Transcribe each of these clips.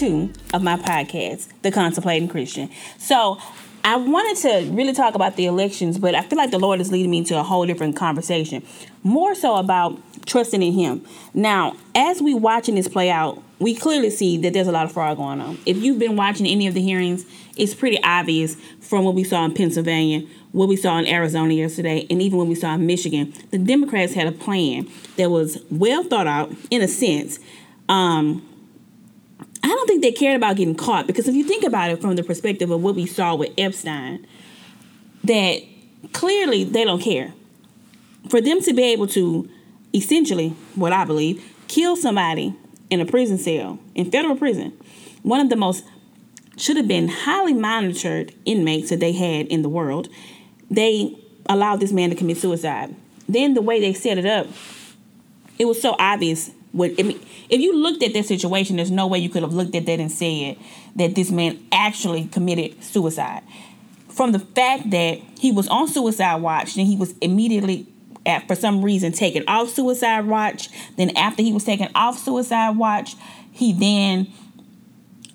two of my podcast, The Contemplating Christian. So, I wanted to really talk about the elections, but I feel like the Lord is leading me into a whole different conversation, more so about trusting in Him. Now, as we watching this play out, we clearly see that there's a lot of fraud going on. If you've been watching any of the hearings, it's pretty obvious from what we saw in Pennsylvania, what we saw in Arizona yesterday, and even what we saw in Michigan. The Democrats had a plan that was well thought out, in a sense. Um, I don't think they cared about getting caught because if you think about it from the perspective of what we saw with Epstein, that clearly they don't care. For them to be able to essentially, what I believe, kill somebody in a prison cell, in federal prison, one of the most should have been highly monitored inmates that they had in the world, they allowed this man to commit suicide. Then the way they set it up, it was so obvious what I mean, if you looked at that situation, there's no way you could have looked at that and said that this man actually committed suicide. From the fact that he was on suicide watch, and he was immediately, at, for some reason, taken off suicide watch. Then after he was taken off suicide watch, he then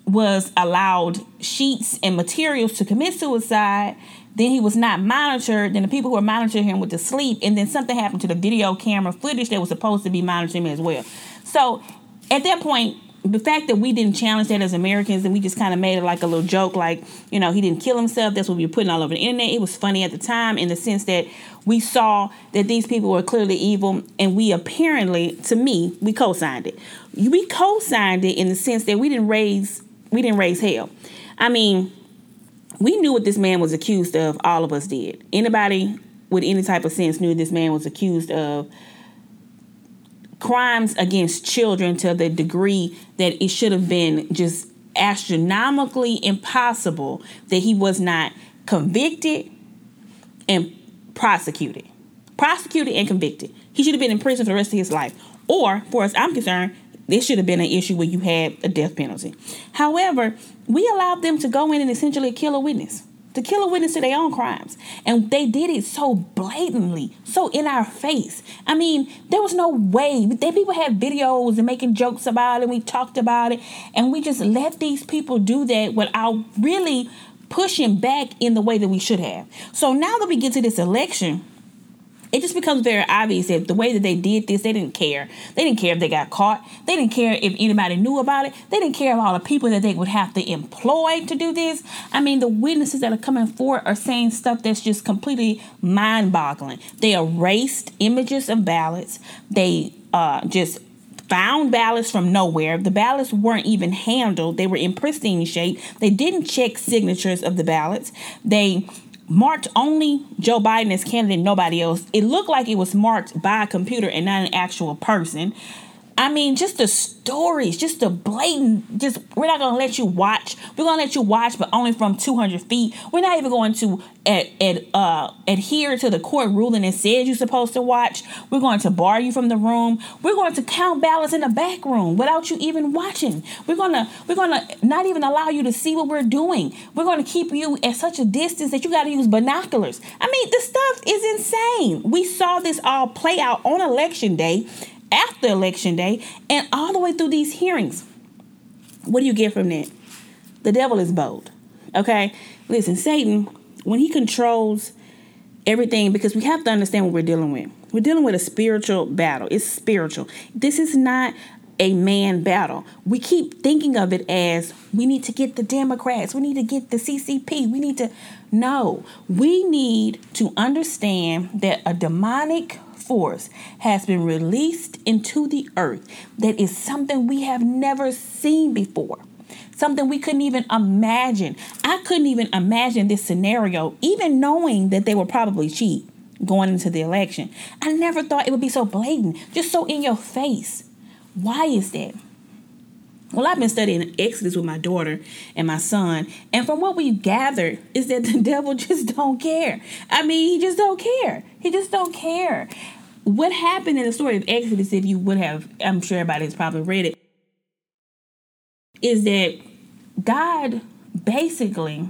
was allowed sheets and materials to commit suicide. Then he was not monitored. Then the people who were monitoring him went to sleep. And then something happened to the video camera footage that was supposed to be monitoring him as well. So at that point, the fact that we didn't challenge that as Americans and we just kind of made it like a little joke, like, you know, he didn't kill himself. That's what we were putting all over the internet. It was funny at the time in the sense that we saw that these people were clearly evil and we apparently, to me, we co signed it. We co signed it in the sense that we didn't raise we didn't raise hell. I mean, we knew what this man was accused of. All of us did. Anybody with any type of sense knew this man was accused of crimes against children to the degree that it should have been just astronomically impossible that he was not convicted and prosecuted. Prosecuted and convicted. He should have been in prison for the rest of his life. Or, for as I'm concerned, this should have been an issue where you had a death penalty. However, we allowed them to go in and essentially kill a witness, to kill a witness to their own crimes. And they did it so blatantly, so in our face. I mean, there was no way. They people had videos and making jokes about it. We talked about it. And we just let these people do that without really pushing back in the way that we should have. So now that we get to this election, it just becomes very obvious that the way that they did this, they didn't care. They didn't care if they got caught. They didn't care if anybody knew about it. They didn't care about all the people that they would have to employ to do this. I mean, the witnesses that are coming forward are saying stuff that's just completely mind boggling. They erased images of ballots. They uh, just found ballots from nowhere. The ballots weren't even handled, they were in pristine shape. They didn't check signatures of the ballots. They marked only Joe Biden as candidate, nobody else. It looked like it was marked by a computer and not an actual person. I mean, just the stories, just the blatant, just we're not gonna let you watch. We're gonna let you watch, but only from 200 feet. We're not even going to ad, ad, uh, adhere to the court ruling that says you're supposed to watch. We're going to bar you from the room. We're going to count ballots in the back room without you even watching. We're gonna we're gonna not even allow you to see what we're doing. We're gonna keep you at such a distance that you got to use binoculars. I mean, the stuff is insane. We saw this all play out on election day after election day and all the way through these hearings. What do you get from that? The devil is bold. Okay? Listen, Satan, when he controls everything, because we have to understand what we're dealing with. We're dealing with a spiritual battle. It's spiritual. This is not a man battle. We keep thinking of it as we need to get the Democrats, we need to get the CCP, we need to. No, we need to understand that a demonic force has been released into the earth that is something we have never seen before. Something we couldn't even imagine. I couldn't even imagine this scenario, even knowing that they were probably cheat going into the election. I never thought it would be so blatant, just so in your face. Why is that? Well, I've been studying Exodus with my daughter and my son, and from what we've gathered is that the devil just don't care. I mean, he just don't care. He just don't care what happened in the story of Exodus, if you would have, I'm sure everybody's probably read it, is that God basically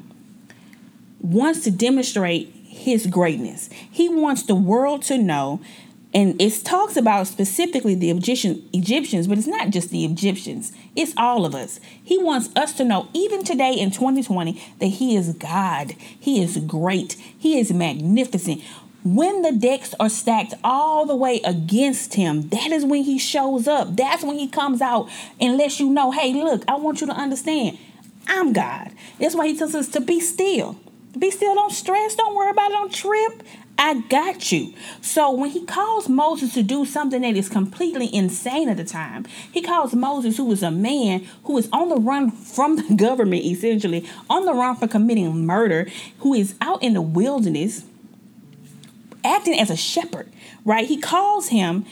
wants to demonstrate his greatness. He wants the world to know And it talks about specifically the Egyptian Egyptians, but it's not just the Egyptians. It's all of us. He wants us to know, even today in 2020, that He is God. He is great. He is magnificent. When the decks are stacked all the way against him, that is when he shows up. That's when he comes out and lets you know, hey, look, I want you to understand, I'm God. That's why he tells us to be still. Be still, don't stress, don't worry about it, don't trip. I got you. So when he calls Moses to do something that is completely insane at the time, he calls Moses, who is a man who is on the run from the government, essentially, on the run for committing murder, who is out in the wilderness acting as a shepherd, right? He calls him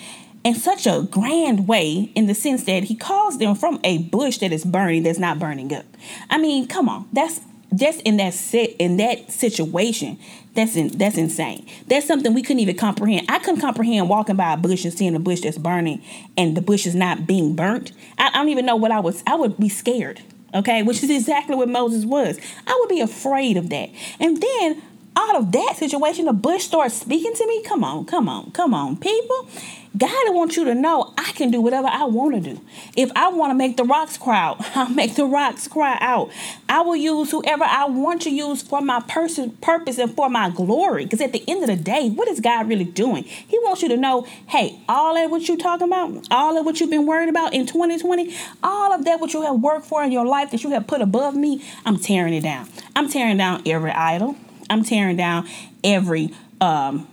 in such a grand way in the sense that he calls them from a bush that is burning that's not burning up. I mean, come on. That's just in that sit in that situation that's in, that's insane that's something we couldn't even comprehend i couldn't comprehend walking by a bush and seeing a bush that's burning and the bush is not being burnt I, I don't even know what i was i would be scared okay which is exactly what moses was i would be afraid of that and then out of that situation, the bush starts speaking to me. Come on, come on, come on, people. God wants you to know I can do whatever I want to do. If I want to make the rocks cry out, I'll make the rocks cry out. I will use whoever I want to use for my person purpose and for my glory. Because at the end of the day, what is God really doing? He wants you to know, hey, all that what you're talking about, all of what you've been worried about in 2020, all of that what you have worked for in your life that you have put above me, I'm tearing it down. I'm tearing down every idol. I'm tearing down every um,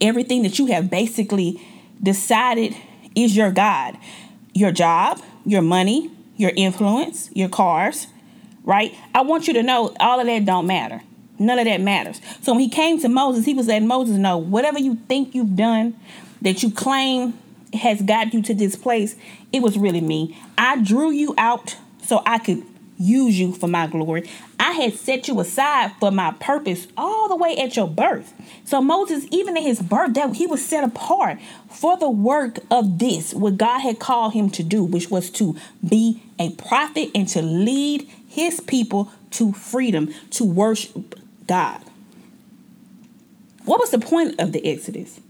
everything that you have basically decided is your God. Your job, your money, your influence, your cars, right? I want you to know all of that don't matter. None of that matters. So when he came to Moses, he was letting Moses know whatever you think you've done, that you claim has got you to this place, it was really me. I drew you out so I could use you for my glory. I had set you aside for my purpose all the way at your birth. So Moses, even at his birth, that he was set apart for the work of this, what God had called him to do, which was to be a prophet and to lead his people to freedom, to worship God. What was the point of the Exodus?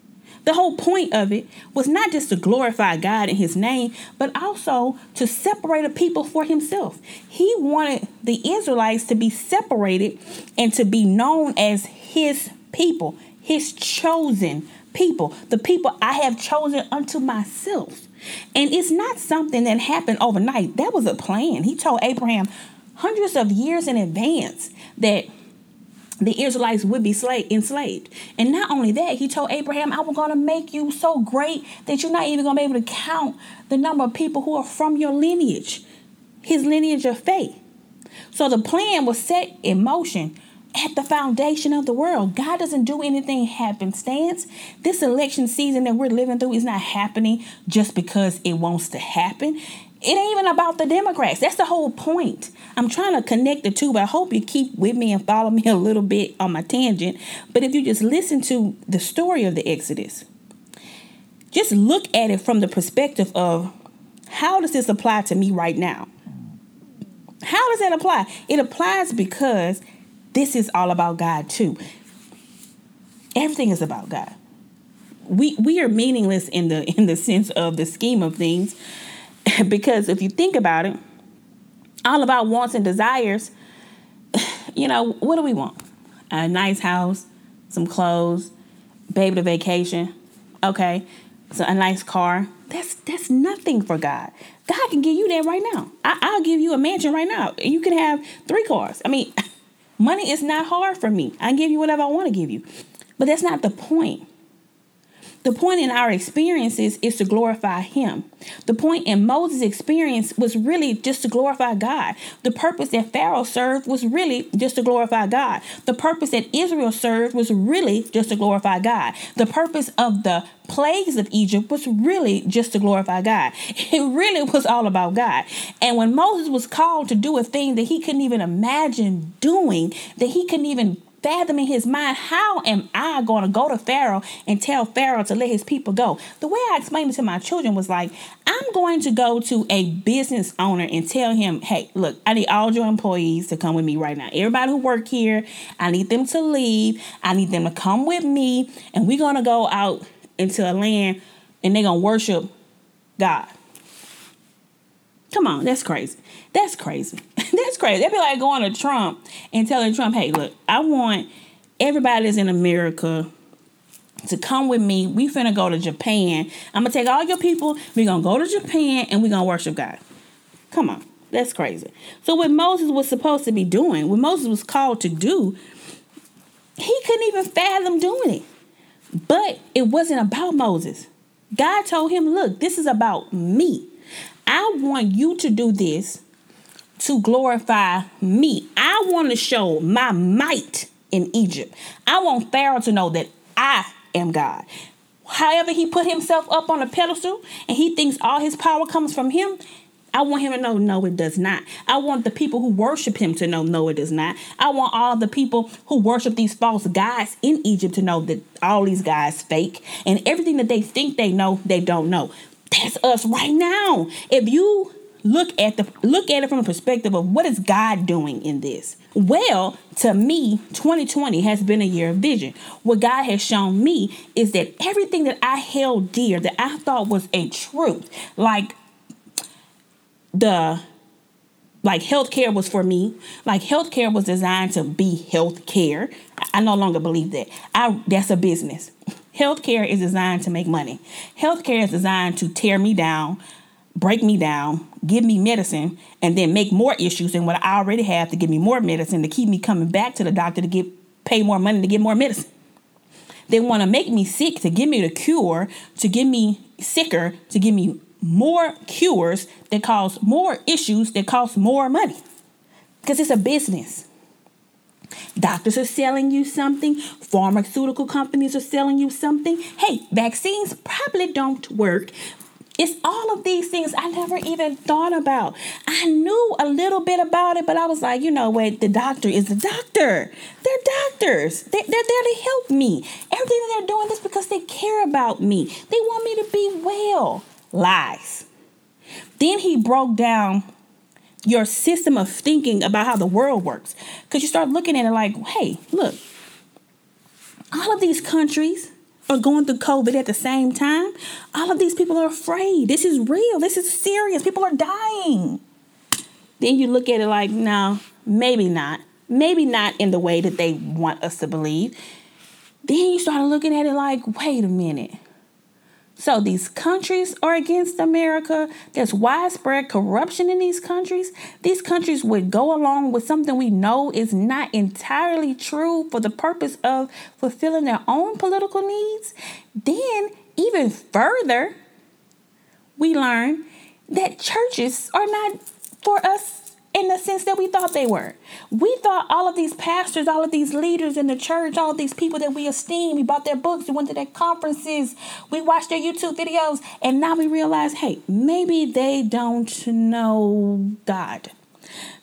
The whole point of it was not just to glorify God in his name, but also to separate a people for himself. He wanted the Israelites to be separated and to be known as his people, his chosen people, the people I have chosen unto myself. And it's not something that happened overnight. That was a plan. He told Abraham hundreds of years in advance that the Israelites would be slave, enslaved. And not only that, he told Abraham, I was going to make you so great that you're not even going to be able to count the number of people who are from your lineage, his lineage of faith. So the plan was set in motion at the foundation of the world. God doesn't do anything happenstance. This election season that we're living through is not happening just because it wants to happen. It ain't even about the Democrats. That's the whole point. I'm trying to connect the two, but I hope you keep with me and follow me a little bit on my tangent. But if you just listen to the story of the Exodus, just look at it from the perspective of how does this apply to me right now? How does that apply? It applies because this is all about God too. Everything is about God. We we are meaningless in the in the sense of the scheme of things because if you think about it, all about wants and desires, you know, what do we want? A nice house, some clothes, baby to vacation, okay, so a nice car. That's that's nothing for God. God can give you that right now. I, I'll give you a mansion right now. You can have three cars. I mean, money is not hard for me. I give you whatever I want to give you. But that's not the point. The point in our experiences is to glorify Him. The point in Moses' experience was really just to glorify God. The purpose that Pharaoh served was really just to glorify God. The purpose that Israel served was really just to glorify God. The purpose of the plagues of Egypt was really just to glorify God. It really was all about God. And when Moses was called to do a thing that he couldn't even imagine doing, that he couldn't even fathom in his mind, how am I going to go to Pharaoh and tell Pharaoh to let his people go? The way I explained it to my children was like, I'm going to go to a business owner and tell him, hey, look, I need all your employees to come with me right now. Everybody who work here, I need them to leave. I need them to come with me, and we're going to go out into a land and they're gonna worship God. Come on, that's crazy. That's crazy. that's crazy. That'd be like going to Trump and telling Trump, hey, look, I want everybody that's in America to come with me. We finna go to Japan. I'm gonna take all your people. We're gonna go to Japan and we're gonna worship God. Come on. That's crazy. So what Moses was supposed to be doing, what Moses was called to do, he couldn't even fathom doing it. But it wasn't about Moses. God told him, look, this is about me. I want you to do this to glorify me. I want to show my might in Egypt. I want Pharaoh to know that I am God. However, he put himself up on a pedestal and he thinks all his power comes from him. I want him to know, no, it does not. I want the people who worship him to know, no, it does not. I want all the people who worship these false gods in Egypt to know that all these guys fake and everything that they think they know, they don't know. That's us right now. If you look at the look at it from a perspective of what is God doing in this? Well, to me, 2020 has been a year of vision. What God has shown me is that everything that I held dear, that I thought was a truth, like the like healthcare was for me. Like healthcare was designed to be healthcare. I no longer believe that. I that's a business. Healthcare is designed to make money. Healthcare is designed to tear me down, break me down, give me medicine, and then make more issues than what I already have to give me more medicine to keep me coming back to the doctor to get pay more money to get more medicine. They want to make me sick to give me the cure, to get me sicker, to give me more cures that cause more issues that cost more money. Because it's a business. Doctors are selling you something, pharmaceutical companies are selling you something. Hey, vaccines probably don't work. It's all of these things I never even thought about. I knew a little bit about it, but I was like, you know what? The doctor is the doctor. They're doctors. They, are there to help me. Everything they're doing is because they care about me. They want me to be well. Lies. Then he broke down your system of thinking about how the world works. Because you start looking at it like, hey, look, all of these countries are going through COVID at the same time. All of these people are afraid. This is real. This is serious. People are dying. Then you look at it like, no, maybe not. Maybe not in the way that they want us to believe. Then you start looking at it like, wait a minute. So these countries are against America. There's widespread corruption in these countries. These countries would go along with something we know is not entirely true for the purpose of fulfilling their own political needs. Then, even further, we learn that churches are not for us in the sense that we thought they were. We thought all of these pastors, all of these leaders in the church, all these people that we esteem, we bought their books, we went to their conferences, we watched their YouTube videos, and now we realize, hey, maybe they don't know God.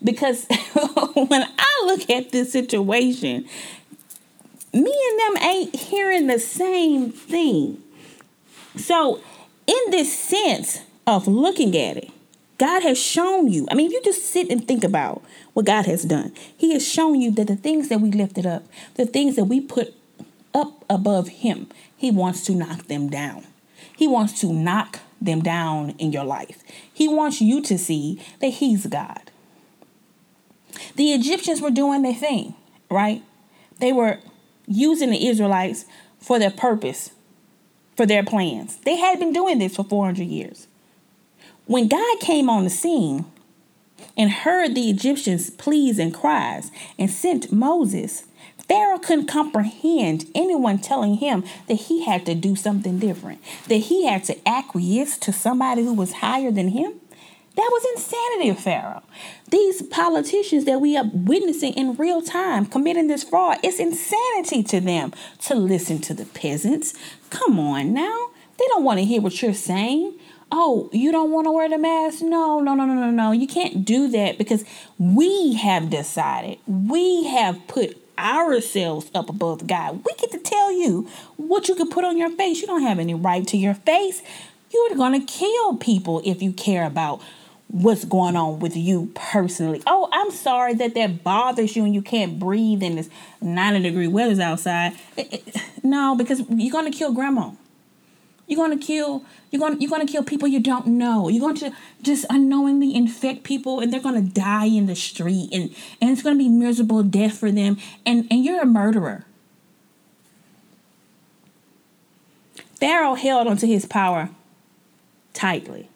Because when I look at this situation, me and them ain't hearing the same thing. So, in this sense of looking at it, God has shown you. I mean, you just sit and think about what God has done, He has shown you that the things that we lifted up, the things that we put up above Him, He wants to knock them down. He wants to knock them down in your life. He wants you to see that He's God. The Egyptians were doing their thing, right? They were using the Israelites for their purpose, for their plans. They had been doing this for 400 years. When God came on the scene and heard the Egyptians' pleas and cries and sent Moses, Pharaoh couldn't comprehend anyone telling him that he had to do something different, that he had to acquiesce to somebody who was higher than him. That was insanity Pharaoh. These politicians that we are witnessing in real time committing this fraud, it's insanity to them to listen to the peasants. Come on now. They don't want to hear what you're saying oh, you don't want to wear the mask? No, no, no, no, no, no. You can't do that because we have decided, we have put ourselves up above God. We get to tell you what you can put on your face. You don't have any right to your face. You're going to kill people if you care about what's going on with you personally. Oh, I'm sorry that that bothers you and you can't breathe in this 90 degree weather's outside. No, because you're going to kill grandma. You're gonna kill. You're gonna you're gonna kill people you don't know. You're going to just unknowingly infect people, and they're gonna die in the street, and and it's gonna be miserable death for them. And and you're a murderer. Pharaoh held onto his power tightly.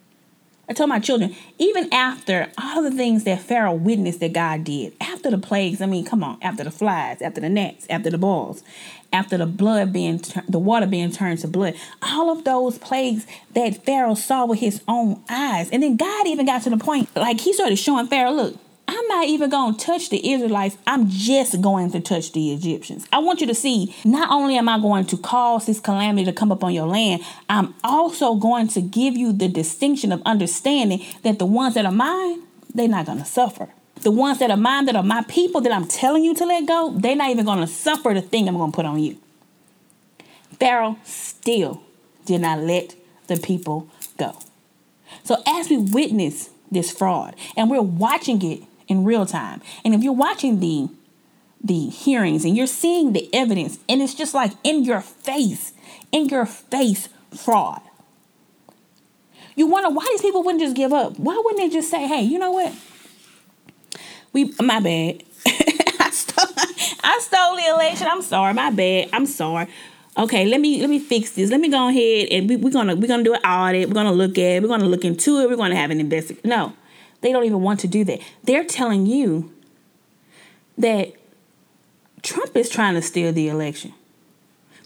I told my children, even after all the things that Pharaoh witnessed that God did, after the plagues, I mean, come on, after the flies, after the gnats, after the boils, after the blood being, the water being turned to blood, all of those plagues that Pharaoh saw with his own eyes. And then God even got to the point, like he started showing Pharaoh, look, I'm not even going to touch the Israelites. I'm just going to touch the Egyptians. I want you to see not only am I going to cause this calamity to come up on your land, I'm also going to give you the distinction of understanding that the ones that are mine, they're not going to suffer. The ones that are mine, that are my people, that I'm telling you to let go, they're not even going to suffer the thing I'm going to put on you. Pharaoh still did not let the people go. So as we witness this fraud and we're watching it in real time. And if you're watching the the hearings and you're seeing the evidence and it's just like in your face, in your face fraud. You wonder why these people wouldn't just give up. Why wouldn't they just say, "Hey, you know what? We my bad. I stole I stole the election. I'm sorry. My bad. I'm sorry." okay let me let me fix this let me go ahead and we, are gonna we're gonna do an audit we're gonna look at it we're gonna look into it we're gonna have an investigation no they don't even want to do that. They're telling you that Trump is trying to steal the election.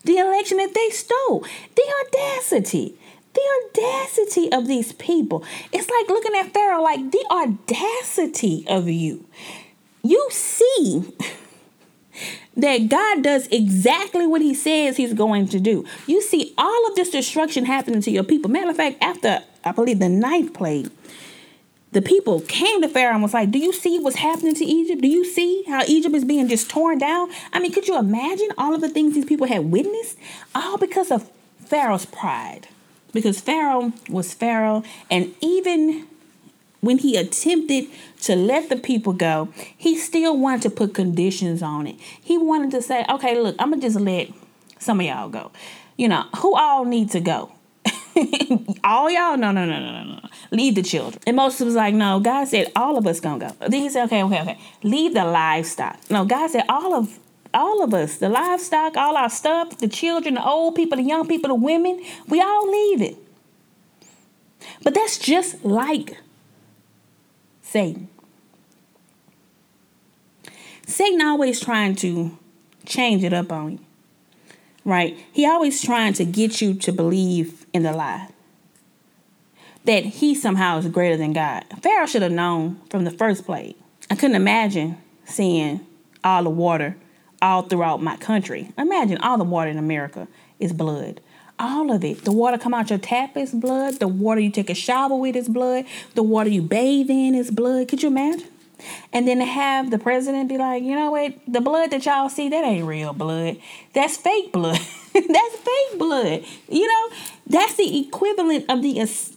The election that they stole. The audacity. The audacity of these people. It's like looking at Pharaoh like the audacity of you. You see that God does exactly what he says he's going to do. You see all of this destruction happening to your people. Matter of fact, after I believe the ninth plague, the people came to Pharaoh and was like, Do you see what's happening to Egypt? Do you see how Egypt is being just torn down? I mean, could you imagine all of the things these people had witnessed? All because of Pharaoh's pride. Because Pharaoh was Pharaoh, and even when he attempted to let the people go, he still wanted to put conditions on it. He wanted to say, Okay, look, I'm gonna just let some of y'all go. You know, who all need to go? all y'all, no, no, no, no, no, no. Leave the children. And Moses was like, no, God said all of us gonna go. Then he said, okay, okay, okay. Leave the livestock. No, God said all of all of us, the livestock, all our stuff, the children, the old people, the young people, the women, we all leave it. But that's just like Satan. Satan always trying to change it up on you right? He always trying to get you to believe in the lie. That he somehow is greater than God. Pharaoh should have known from the first plague. I couldn't imagine seeing all the water all throughout my country. Imagine all the water in America is blood. All of it. The water come out your tap is blood. The water you take a shower with is blood. The water you bathe in is blood. Could you imagine? And then have the president be like, you know what, the blood that y'all see, that ain't real blood. That's fake blood. that's fake blood. You know, that's the equivalent of the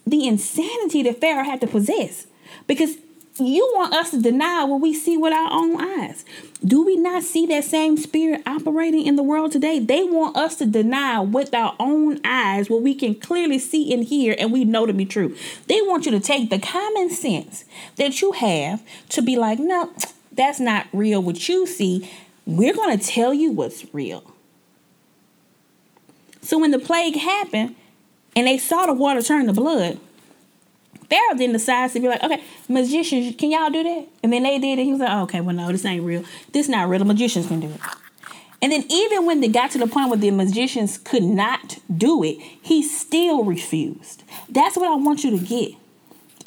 the insanity that Pharaoh had to possess. Because you want us to deny what we see with our own eyes. Do we not see that same spirit operating in the world today? They want us to deny with our own eyes what we can clearly see and hear and we know to be true. They want you to take the common sense that you have to be like, no, that's not real what you see. We're going to tell you what's real. So when the plague happened and they saw the water turn to blood, Pharaoh then decides to be like, okay, magicians, can y'all do that? And then they did it. He was like, oh, okay, well, no, this ain't real. This not real. The magicians can do it. And then even when they got to the point where the magicians could not do it, he still refused. That's what I want you to get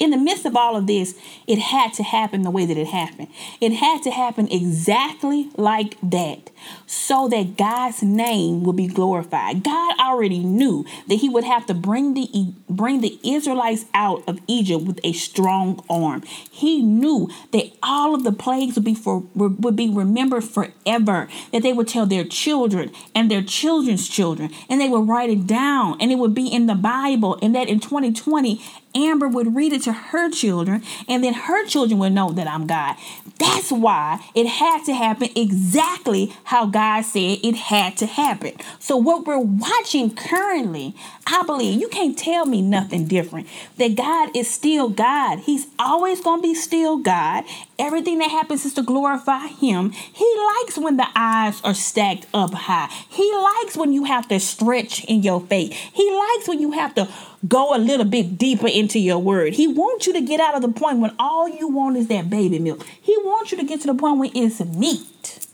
in the midst of all of this, it had to happen the way that it happened. It had to happen exactly like that so that God's name would be glorified. God already knew that he would have to bring the bring the Israelites out of Egypt with a strong arm. He knew that all of the plagues would be for would be remembered forever. That they would tell their children and their children's children and they would write it down and it would be in the Bible and that in 2020 Amber would read it to her children, and then her children would know that I'm God. That's why it had to happen exactly how God said it had to happen. So, what we're watching currently, I believe you can't tell me nothing different. That God is still God. He's always going to be still God. Everything that happens is to glorify Him. He likes when the eyes are stacked up high. He likes when you have to stretch in your faith. He likes when you have to go a little bit deeper into your word. He wants you to get out of the point when all you want is that baby milk. He wants you to get to the point where it's meat.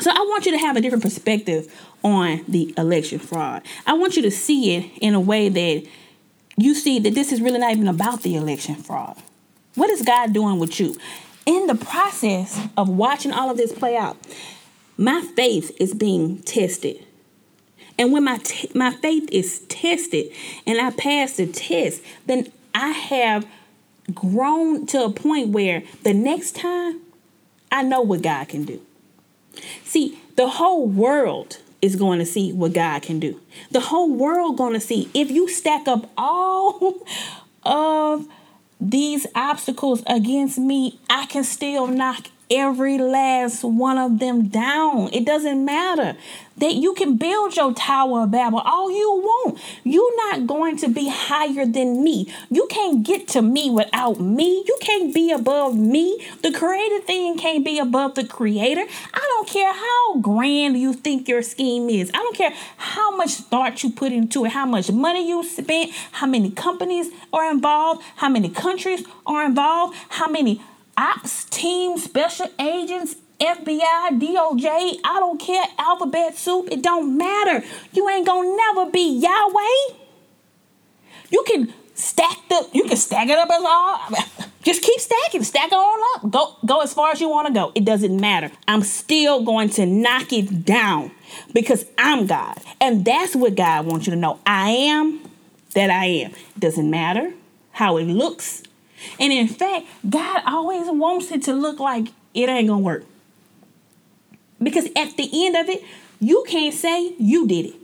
So I want you to have a different perspective on the election fraud. I want you to see it in a way that you see that this is really not even about the election fraud. What is God doing with you? In the process of watching all of this play out, my faith is being tested. And when my t- my faith is tested and I pass the test, then I have grown to a point where the next time I know what God can do. See, the whole world is going to see what God can do. The whole world going to see if you stack up all of these obstacles against me, I can still knock every last one of them down. It doesn't matter that you can build your Tower of Babel all you want. You're not going to be higher than me. You can't get to me without me. You can't be above me. The created thing can't be above the creator. I don't care how grand you think your scheme is. I don't care how much thought you put into it, how much money you spent, how many companies are involved, how many countries are involved, how many ops team, special agents, FBI, DOJ, I don't care, alphabet soup, it don't matter. You ain't gonna never be Yahweh. You can stack the, you can stack it up as all. Just keep stacking, stack it all up. Go, go as far as you want to go. It doesn't matter. I'm still going to knock it down because I'm God, and that's what God wants you to know. I am that I am. It doesn't matter how it looks. And in fact, God always wants it to look like it ain't gonna work. Because at the end of it, you can't say you did it.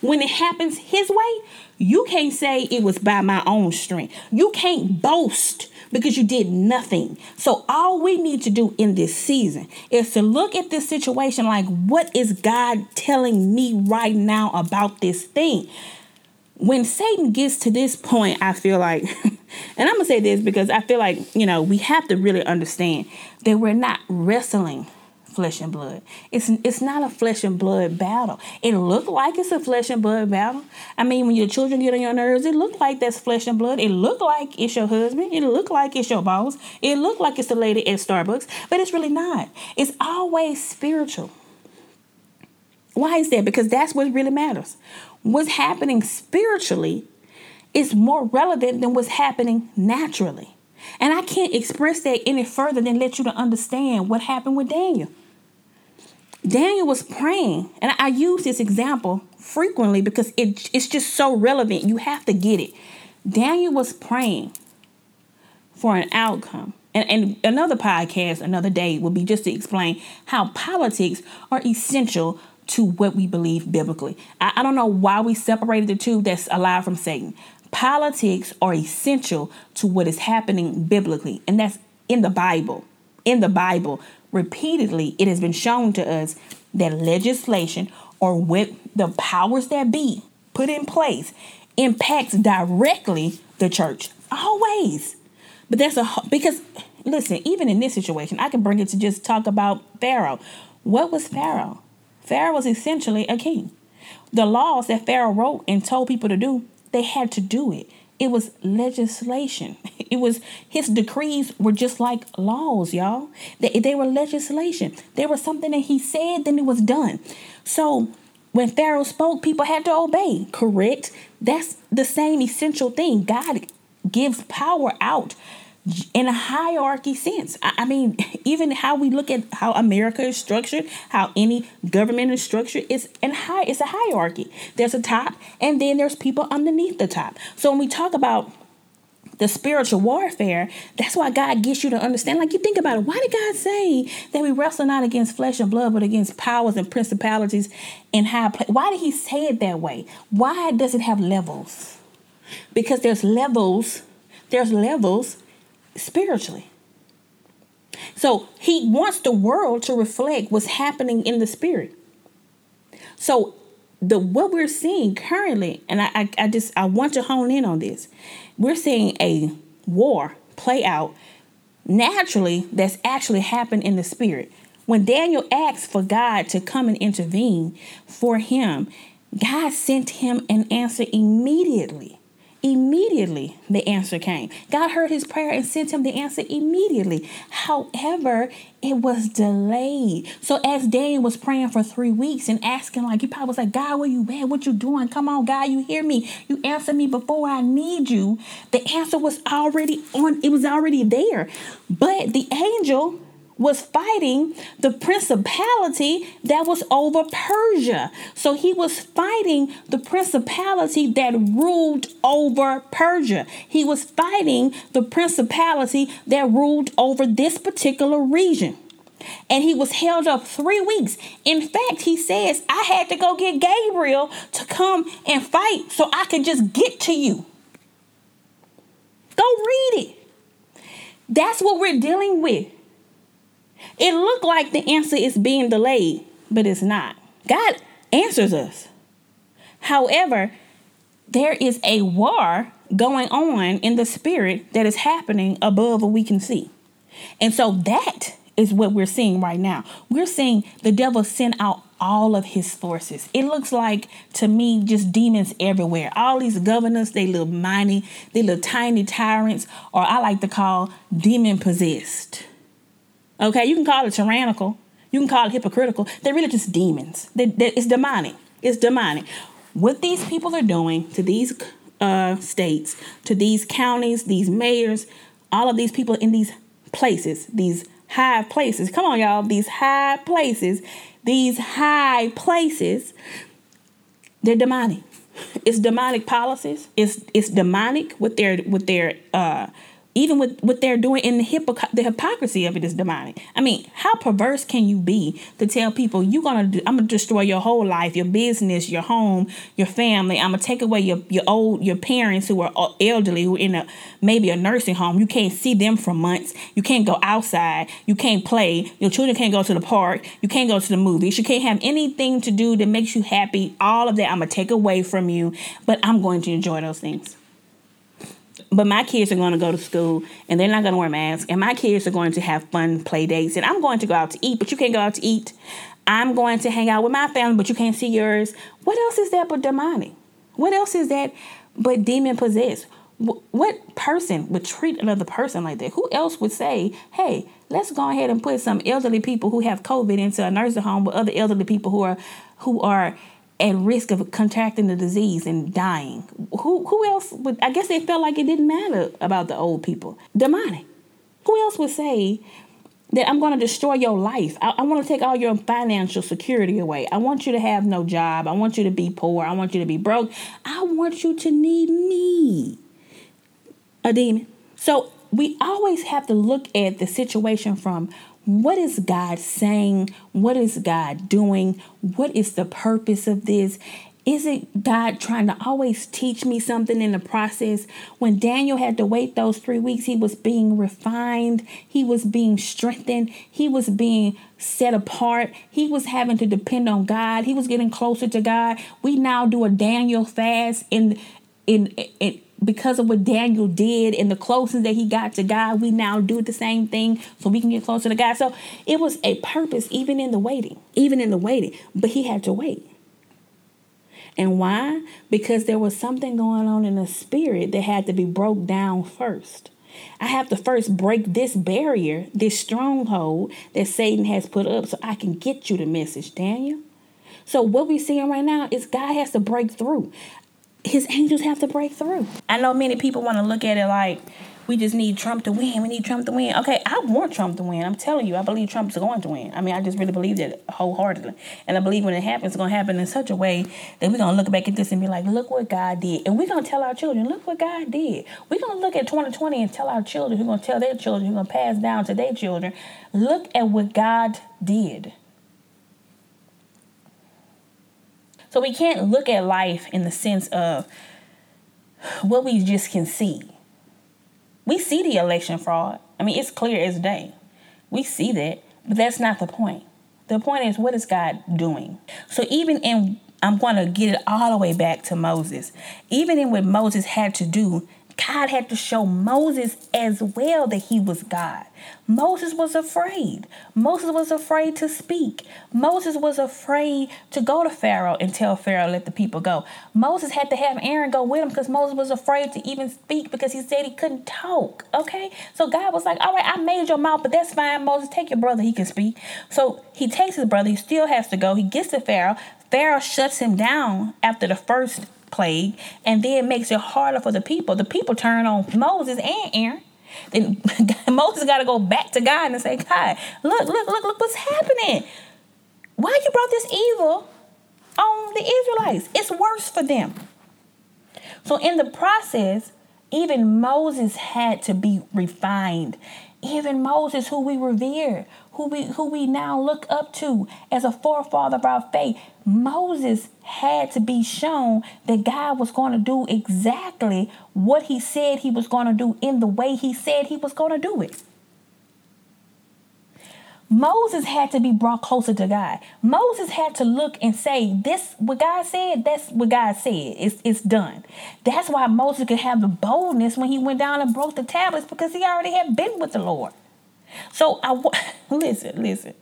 When it happens his way, you can't say it was by my own strength. You can't boast because you did nothing. So, all we need to do in this season is to look at this situation like, what is God telling me right now about this thing? When Satan gets to this point, I feel like, and I'm gonna say this because I feel like, you know, we have to really understand that we're not wrestling flesh and blood. It's it's not a flesh and blood battle. It look like it's a flesh and blood battle. I mean, when your children get on your nerves, it look like that's flesh and blood. It look like it's your husband. It look like it's your boss. It look like it's the lady at Starbucks, but it's really not. It's always spiritual. Why is that? Because that's what really matters. What's happening spiritually is more relevant than what's happening naturally. And I can't express that any further than let you to understand what happened with Daniel. Daniel was praying, and I use this example frequently because it, it's just so relevant. You have to get it. Daniel was praying for an outcome. And, and another podcast, another day, will be just to explain how politics are essential to what we believe biblically. I, I don't know why we separated the two that's alive from Satan. Politics are essential to what is happening biblically, and that's in the Bible. In the Bible, repeatedly, it has been shown to us that legislation or what the powers that be put in place impacts directly the church. Always. But that's a because listen, even in this situation, I can bring it to just talk about Pharaoh. What was Pharaoh? Pharaoh was essentially a king. The laws that Pharaoh wrote and told people to do, they had to do it. It was legislation. It was his decrees were just like laws, y'all. They, they were legislation. There was something that he said, then it was done. So when Pharaoh spoke, people had to obey, correct? That's the same essential thing. God gives power out in a hierarchy sense. I, mean, even how we look at how America is structured, how any government is structured, it's and high. It's a hierarchy. There's a top, and then there's people underneath the top. So when we talk about the spiritual warfare, that's why God gets you to understand. Like you think about it, why did God say that we wrestle not against flesh and blood, but against powers and principalities in high place? Why did He say it that way? Why does it have levels? because there's levels, there's levels spiritually. So he wants the world to reflect what's happening in the spirit. So the what we're seeing currently, and I, I, I just I want to hone in on this. We're seeing a war play out naturally that's actually happened in the spirit. When Daniel asked for God to come and intervene for him, God sent him an answer immediately. Immediately, the answer came. God heard his prayer and sent him the answer immediately. However, it was delayed. So as Daniel was praying for three weeks and asking, like, he probably was like, God, where you at? What you doing? Come on, God, you hear me. You answer me before I need you. The answer was already on, it was already there. But the angel was fighting the principality that was over Persia. So he was fighting the principality that ruled over Persia. He was fighting the principality that ruled over this particular region. And he was held up three weeks. In fact, he says, I had to go get Gabriel to come and fight so I could just get to you. Go read it. That's what we're dealing with. It looked like the answer is being delayed, but it's not. God answers us. However, there is a war going on in the spirit that is happening above what we can see. And so that is what we're seeing right now. We're seeing the devil send out all of his forces. It looks like to me just demons everywhere. All these governors, they little mighty, they little tiny tyrants, or I like to call demon possessed. Okay, you can call it tyrannical, you can call it hypocritical. They're really just demons. They, they, it's demonic. It's demonic. What these people are doing to these uh, states, to these counties, these mayors, all of these people in these places, these high places. Come on, y'all. These high places, these high places, they're demonic. It's demonic policies. It's it's demonic with their with their uh even with what they're doing in the, the hypocrisy of it is demonic. I mean, how perverse can you be to tell people you're gonna do, I'm gonna destroy your whole life, your business, your home, your family. I'm gonna take away your your old your parents who are uh, elderly who are in a maybe a nursing home. You can't see them for months. You can't go outside. You can't play. Your children can't go to the park. You can't go to the movies. You can't have anything to do that makes you happy. All of that I'm gonna take away from you, but I'm going to enjoy those things but my kids are going to go to school and they're not going to wear masks and my kids are going to have fun play dates and i'm going to go out to eat but you can't go out to eat. I'm going to hang out with my family but you can't see yours. What else is that but demonic? What else is that but demon possessed? What person would treat another person like that? Who else would say hey let's go ahead and put some elderly people who have covid into a nursing home with other elderly people who are who are at risk of contracting the disease and dying. Who who else would I guess they felt like it didn't matter about the old people. Demonic. Who else would say that I'm going to destroy your life? I, I want to take all your financial security away. I want you to have no job. I want you to be poor. I want you to be broke. I want you to need me. A demon. So we always have to look at the situation from what is God saying? What is God doing? What is the purpose of this? Is it God trying to always teach me something in the process? When Daniel had to wait those three weeks, he was being refined, he was being strengthened, he was being set apart, he was having to depend on God, he was getting closer to God. We now do a Daniel fast in in in because of what Daniel did and the closeness that he got to God, we now do the same thing so we can get closer to God. So it was a purpose even in the waiting, even in the waiting, but he had to wait. And why? Because there was something going on in the spirit that had to be broke down first. I have to first break this barrier, this stronghold that Satan has put up so I can get you the message, Daniel. So what we're seeing right now is God has to break through his angels have to break through. I know many people want to look at it like we just need Trump to win. We need Trump to win. Okay, I want Trump to win. I'm telling you, I believe Trump's going to win. I mean, I just really believe that wholeheartedly. And I believe when it happens, it's going to happen in such a way that we're going to look back at this and be like, look what God did. And we're going to tell our children, look what God did. We're going to look at 2020 and tell our children, who're going to tell their children, who're going to pass down to their children, look at what God did. So we can't look at life in the sense of what we just can see. We see the election fraud. I mean, it's clear as day. We see that, but that's not the point. The point is, what is God doing? So, even in, I'm going to get it all the way back to Moses. Even in what Moses had to do, God had to show Moses as well that he was God. Moses was afraid. Moses was afraid to speak. Moses was afraid to go to Pharaoh and tell Pharaoh, let the people go. Moses had to have Aaron go with him because Moses was afraid to even speak because he said he couldn't talk. Okay? So God was like, all right, I made your mouth, but that's fine. Moses, take your brother. He can speak. So he takes his brother. He still has to go. He gets to Pharaoh. Pharaoh shuts him down after the first plague, and then makes it harder for the people. The people turn on Moses and Aaron. Then Moses got to go back to God and say, God, look, look, look, look what's happening. Why you brought this evil on the Israelites? It's worse for them. So in the process, even Moses had to be refined. Even Moses, who we revere, who we who we now look up to as a forefather of our faith, Moses had to be shown that God was going to do exactly what he said he was going to do in the way he said he was going to do it. Moses had to be brought closer to God. Moses had to look and say, This, what God said, that's what God said. It's, it's done. That's why Moses could have the boldness when he went down and broke the tablets because he already had been with the Lord. So I listen, listen.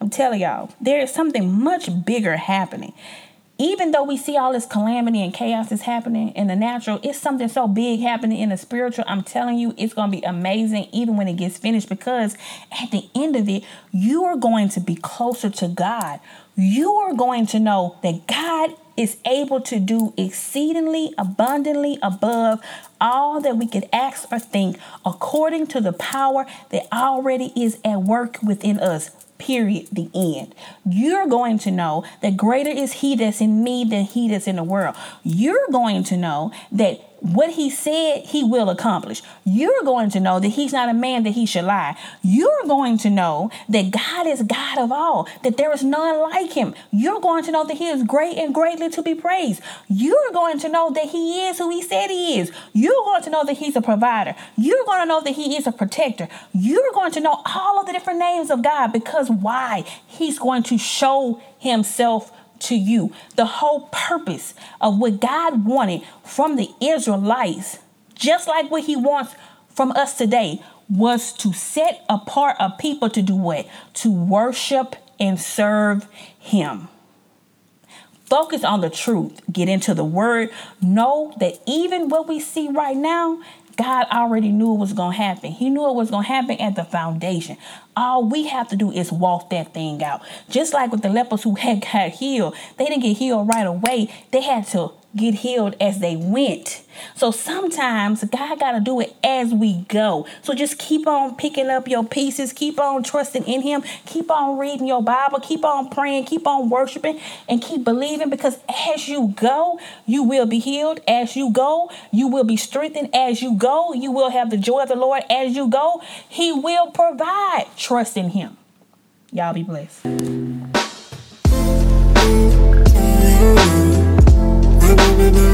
I'm telling y'all, there is something much bigger happening even though we see all this calamity and chaos is happening in the natural, it's something so big happening in the spiritual. I'm telling you, it's going to be amazing even when it gets finished because at the end of it, you are going to be closer to God. You are going to know that God is able to do exceedingly abundantly above all that we could ask or think according to the power that already is at work within us period, the end. You're going to know that greater is He that's in me than He that's in the world. You're going to know that what he said he will accomplish. You're going to know that he's not a man that he should lie. You're going to know that God is God of all, that there is none like him. You're going to know that he is great and greatly to be praised. You're going to know that he is who he said he is. You're going to know that he's a provider. You're going to know that he is a protector. You're going to know all of the different names of God because why? He's going to show himself to you. The whole purpose of what God wanted from the Israelites, just like what He wants from us today, was to set apart a people to do what? To worship and serve Him. Focus on the truth. Get into the word. Know that even what we see right now, God already knew it was going to happen. He knew it was going to happen at the foundation. All we have to do is walk that thing out. Just like with the lepers who had got healed, they didn't get healed right away. They had to get healed as they went. So sometimes God got to do it as we go. So just keep on picking up your pieces, keep on trusting in Him, keep on reading your Bible, keep on praying, keep on worshiping, and keep believing because as you go, you will be healed. As you go, you will be strengthened. As you go, you will have the joy of the Lord. As you go, He will provide. Trust in Him. Y'all be blessed. baby.